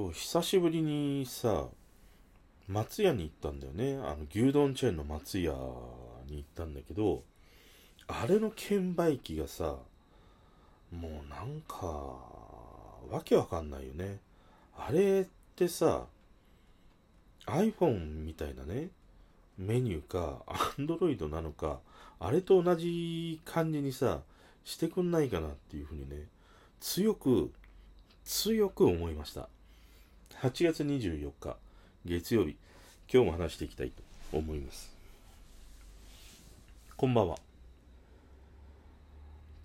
今日久しぶりにさ、松屋に行ったんだよね。あの、牛丼チェーンの松屋に行ったんだけど、あれの券売機がさ、もうなんか、わけわかんないよね。あれってさ、iPhone みたいなね、メニューか、Android なのか、あれと同じ感じにさ、してくんないかなっていうふうにね、強く、強く思いました。8月24日、月曜日、今日も話していきたいと思います。こんばんは。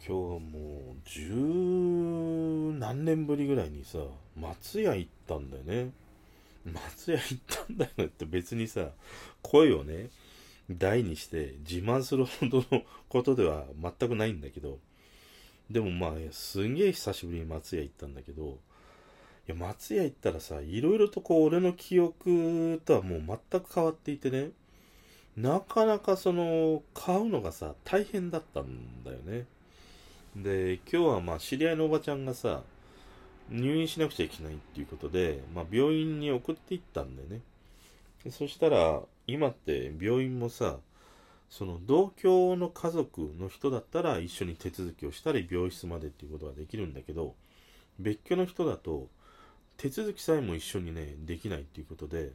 今日はもう十何年ぶりぐらいにさ、松屋行ったんだよね。松屋行ったんだよねって別にさ、声をね、大にして自慢するほどのことでは全くないんだけど、でもまあ、すんげえ久しぶりに松屋行ったんだけど、いや、松屋行ったらさ、いろいろとこう、俺の記憶とはもう全く変わっていてね、なかなかその、買うのがさ、大変だったんだよね。で、今日はまあ、知り合いのおばちゃんがさ、入院しなくちゃいけないっていうことで、まあ、病院に送っていったんだよね。そしたら、今って病院もさ、その同居の家族の人だったら一緒に手続きをしたり病室までっていうことができるんだけど、別居の人だと手続きさえも一緒にね、できないっていうことで、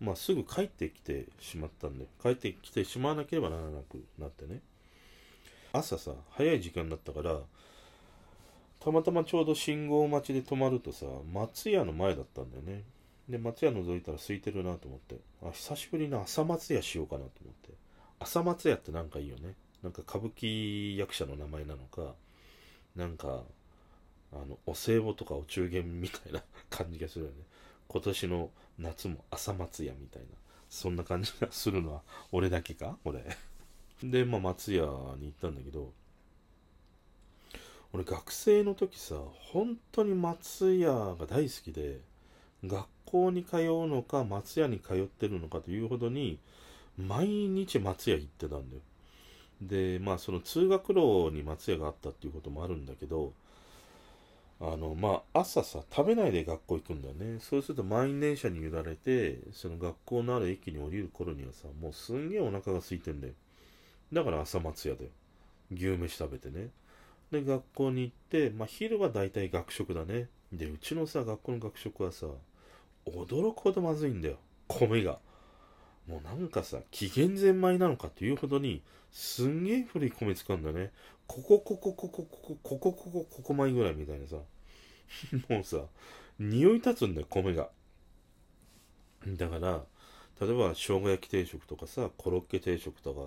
まあすぐ帰ってきてしまったんで、帰ってきてしまわなければならなくなってね。朝さ、早い時間だったから、たまたまちょうど信号待ちで止まるとさ、松屋の前だったんだよね。で、松屋覗いたら空いてるなと思って、あ、久しぶりに朝松屋しようかなと思って。朝松屋ってなんかいいよね。なんか歌舞伎役者の名前なのか、なんか、あの、お歳暮とかお中元みたいな感じがするよね。今年の夏も朝松屋みたいな、そんな感じがするのは俺だけか？俺。で、まあ松屋に行ったんだけど、俺学生の時さ、本当に松屋が大好きで、学校に通うのか松屋に通ってるのかというほどに、毎日松屋行ってたんだよ。で、まあその通学路に松屋があったっていうこともあるんだけど、あの、まあ、朝さ、食べないで学校行くんだよね。そうすると満員電車に揺られて、その学校のある駅に降りる頃にはさ、もうすんげえお腹が空いてんだよ。だから朝松屋だよ。牛飯食べてね。で、学校に行って、まあ、昼は大体学食だね。で、うちのさ、学校の学食はさ、驚くほどまずいんだよ。米が。もうなんかさ、紀元前米なのかっていうほどに、すんげえ古い米使うんだね。ここ、ここ、ここ、ここ、ここ、ここ、ここ米ぐらいみたいなさ。もうさ、匂い立つんだよ、米が。だから、例えば、生姜焼き定食とかさ、コロッケ定食とか、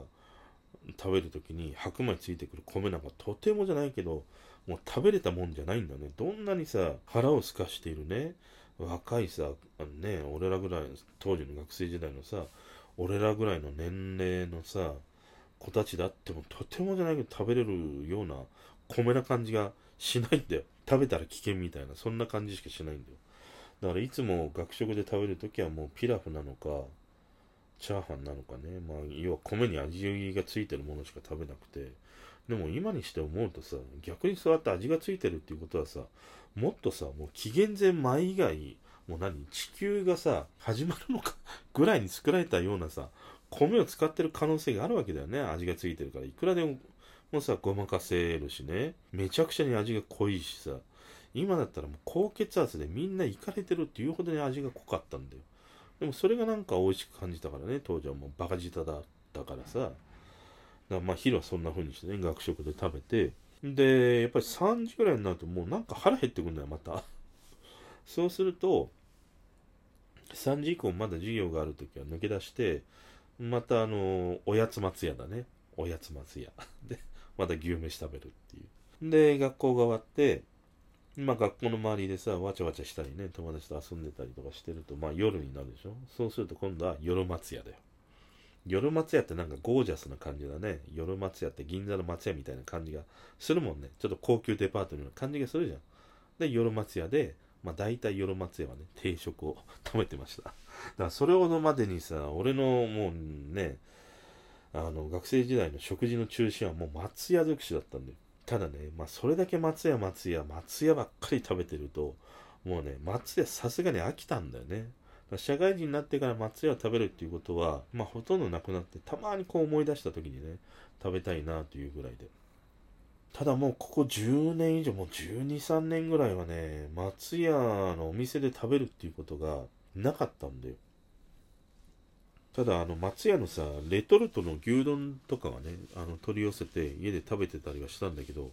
食べるときに白米ついてくる米なんかとてもじゃないけど、もう食べれたもんじゃないんだね。どんなにさ、腹をすかしているね、若いさ、あのね、俺らぐらい、当時の学生時代のさ、俺らぐらいの年齢のさ、子たちだってもとてもじゃないけど食べれるような米な感じがしないんだよ。食べたら危険みたいな、そんな感じしかしないんだよ。だからいつも学食で食べるときはもうピラフなのか、チャーハンなのかね。まあ、要は米に味がついてるものしか食べなくて。でも今にして思うとさ、逆にそうやって味がついてるっていうことはさ、もっとさ、もう紀元前前以外、もう何？地球がさ、始まるのかぐらいに作られたようなさ、米を使ってる可能性があるわけだよね。味がついてるから。いくらでも、もうさ、ごまかせるしね。めちゃくちゃに味が濃いしさ。今だったらもう高血圧でみんな行かれてるっていうほどに味が濃かったんだよ。でもそれがなんか美味しく感じたからね。当時はもうバカ舌だったからさ。だからまあ昼はそんな風にしてね、学食で食べて。で、やっぱり3時ぐらいになるともうなんか腹減ってくんだよ、また。そうすると、3時以降まだ授業があるときは抜け出して、またあの、おやつ松屋だね。おやつ松屋。で、また牛飯食べるっていう。で、学校が終わって、まあ学校の周りでさ、わちゃわちゃしたりね、友達と遊んでたりとかしてると、まあ夜になるでしょそうすると今度は夜松屋だよ。夜松屋ってなんかゴージャスな感じだね。夜松屋って銀座の松屋みたいな感じがするもんね。ちょっと高級デパートのような感じがするじゃん。で、夜松屋で、まあ大体夜松屋はね、定食を 食べてました。だからそれほどまでにさ、俺のもうね、あの、学生時代の食事の中心はもう松屋尽くしだったんだよ。ただね、まあそれだけ松屋松屋、松屋ばっかり食べてると、もうね、松屋さすがに飽きたんだよね。社会人になってから松屋を食べるっていうことは、まあ、ほとんどなくなって、たまにこう思い出した時にね、食べたいなというぐらいで。ただもうここ10年以上、もう12、3年ぐらいはね、松屋のお店で食べるっていうことがなかったんだよ。ただ、あの、松屋のさ、レトルトの牛丼とかはね、あの、取り寄せて家で食べてたりはしたんだけど、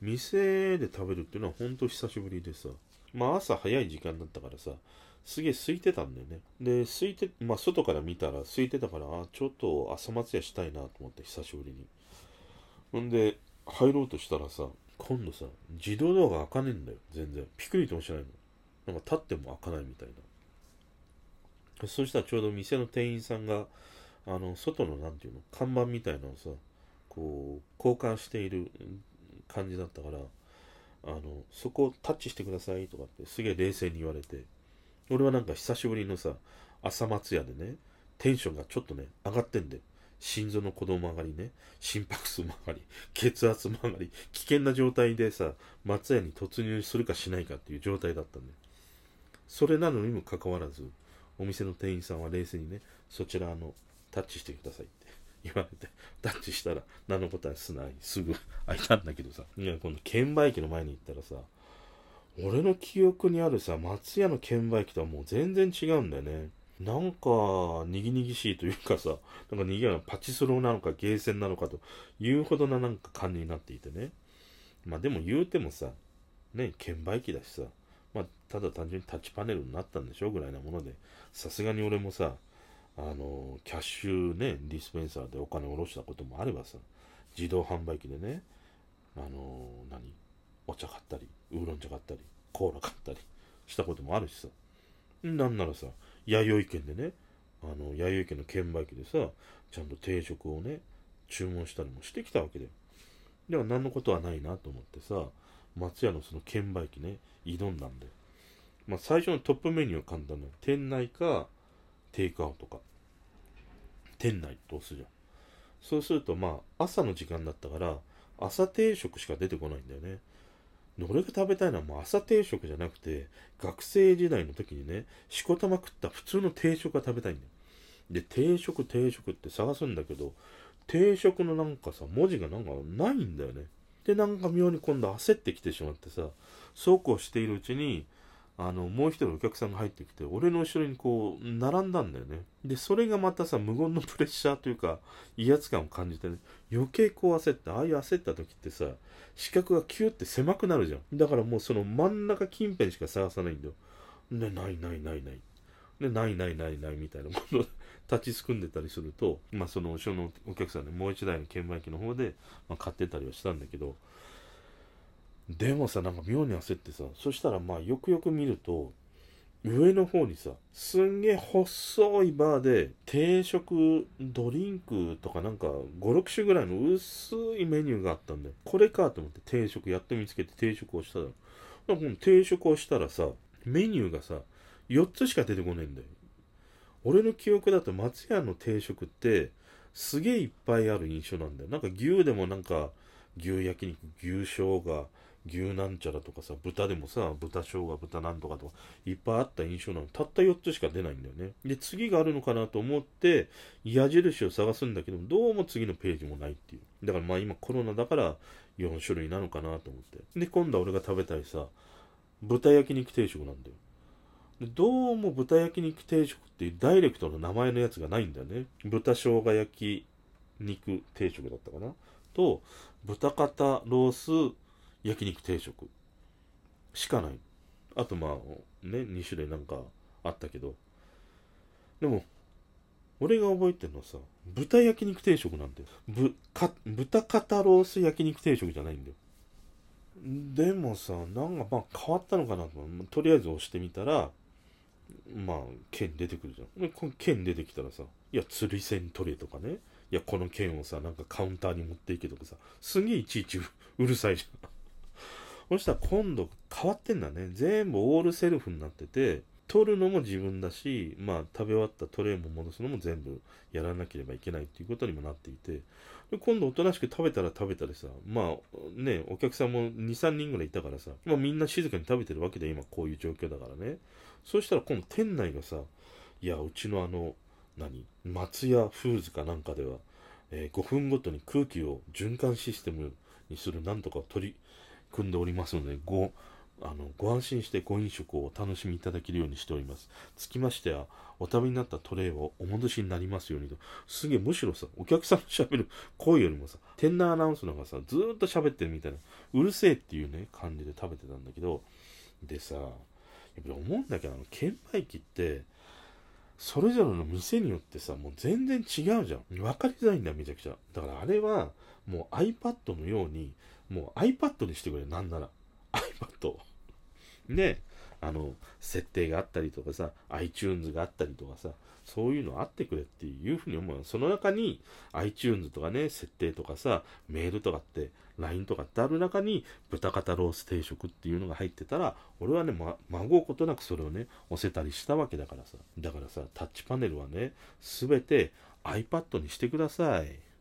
店で食べるっていうのはほんと久しぶりでさ、まあ朝早い時間だったからさ、すげえ空いてたんだよね。で、空いて、まあ外から見たら空いてたから、あ、ちょっと朝松屋したいなと思って久しぶりに。ほんで、入ろうとしたらさ、今度さ、自動ドアが開かねえんだよ、全然。ピクリともしないの。なんか立っても開かないみたいな。そしたらちょうど店の店員さんが、あの、外のなんていうの、看板みたいなのをさ、こう、交換している感じだったから、あの、そこをタッチしてくださいとかってすげえ冷静に言われて、俺はなんか久しぶりのさ、朝松屋でね、テンションがちょっとね、上がってんで、心臓の鼓動も上がりね、心拍数も上がり、血圧も上がり、危険な状態でさ、松屋に突入するかしないかっていう状態だったんで、それなのにもかかわらず、お店の店員さんは冷静にね、そちらのタッチしてくださいって 言われて、タッチしたら何の答えすない、すぐ開いたんだけどさ、いや、今度券売機の前に行ったらさ、俺の記憶にあるさ、松屋の券売機とはもう全然違うんだよね。なんか、にぎにぎしいというかさ、なんかにぎやパチスローなのかゲーセンなのかというほどななんか感じになっていてね。まあでも言うてもさ、ね、券売機だしさ、まあただ単純にタッチパネルになったんでしょぐらいなもので、さすがに俺もさ、あの、キャッシュね、ディスペンサーでお金を下ろしたこともあればさ、自動販売機でね、あの、何お茶買ったり、ウーロン茶買ったり、コーラ買ったりしたこともあるしさ。なんならさ、弥生県でね、あの、弥生県の券売機でさ、ちゃんと定食をね、注文したりもしてきたわけだよ。では何のことはないなと思ってさ、松屋のその券売機ね、挑んだんだよ。まあ、最初のトップメニューは簡単なの。店内か、テイクアウトか。店内と押すじゃん。そうすると、まあ、朝の時間だったから、朝定食しか出てこないんだよね。俺が食べたいのはもう朝定食じゃなくて、学生時代の時にね、しこたま食った普通の定食が食べたいんだよ。で、定食、定食って探すんだけど、定食のなんかさ、文字がなんかないんだよね。で、なんか妙に今度焦ってきてしまってさ、そうこうしているうちに、あの、もう一人お客さんが入ってきて、俺の後ろにこう、並んだんだよね。で、それがまたさ、無言のプレッシャーというか、威圧感を感じてね、余計こう焦って、ああいう焦った時ってさ、視覚がキューって狭くなるじゃん。だからもうその真ん中近辺しか探さないんだよ。で、ないないないない。で、ないないないないみたいなもの 立ちすくんでたりすると、まあその後ろのお客さんね、もう一台の券売機の方で、まあ、買ってたりはしたんだけど、でもさ、なんか妙に焦ってさ、そしたらまあよくよく見ると、上の方にさ、すんげえ細いバーで定食、ドリンクとかなんか5、6種ぐらいの薄いメニューがあったんだよ。これかと思って定食やって見つけて定食をしたら、この定食をしたらさ、メニューがさ、4つしか出てこないんだよ。俺の記憶だと松屋の定食ってすげえいっぱいある印象なんだよ。なんか牛でもなんか牛焼肉、牛生姜、牛なんちゃらとかさ、豚でもさ、豚生姜、豚なんとかとか、いっぱいあった印象なの。たった4つしか出ないんだよね。で、次があるのかなと思って、矢印を探すんだけど、どうも次のページもないっていう。だからまあ今コロナだから4種類なのかなと思って。で、今度は俺が食べたいさ、豚焼肉定食なんだよ。どうも豚焼肉定食っていうダイレクトの名前のやつがないんだよね。豚生姜焼き肉定食だったかな。と、豚肩ロース焼肉定食しかない。あとまあ、ね、2種類なんかあったけど。でも、俺が覚えてるのはさ、豚焼肉定食なんだよ。ぶ、か、豚肩ロース焼肉定食じゃないんだよ。でもさ、なんかまあ変わったのかなと。とりあえず押してみたら、まあ、剣出てくるじゃん。この剣出てきたらさ、いや、釣り線取れとかね。いや、この剣をさ、なんかカウンターに持っていけとかさ、すげえいちいちうるさいじゃん。そしたら今度変わってんだね。全部オールセルフになってて、取るのも自分だし、まあ、食べ終わったトレーも戻すのも全部やらなければいけないっていうことにもなっていて、で今度おとなしく食べたら食べたでさ、まあね、お客さんも2、3人ぐらいいたからさ、まみんな静かに食べてるわけで今こういう状況だからね。そしたら今度店内がさ、いや、うちのあの、何松屋フーズかなんかでは、えー、5分ごとに空気を循環システムにするなんとか取り組んでおりますので、ご、あの、ご安心してご飲食をお楽しみいただけるようにしております。つきましては、お食べになったトレイをお戻しになりますようにと。すげえ、むしろさ、お客さんの喋る声よりもさ、店内アナウンスの方がさ、ずっと喋ってるみたいな、うるせえっていうね、感じで食べてたんだけど、でさ、やっぱり思うんだけど、あの、券売機って、それぞれの店によってさ、もう全然違うじゃん。分かりづらいんだ、めちゃくちゃ。だからあれは、もう iPad のように、もう iPad にしてくれ、なんなら。iPad で、あの、設定があったりとかさ、iTunes があったりとかさ、そういうのあってくれっていうふうに思う。その中に iTunes とかね、設定とかさ、メールとかって、LINE とかってある中に、豚肩ロース定食っていうのが入ってたら、俺はね、ま、孫うことなくそれをね、押せたりしたわけだからさ。だからさ、タッチパネルはね、すべて iPad にしてください。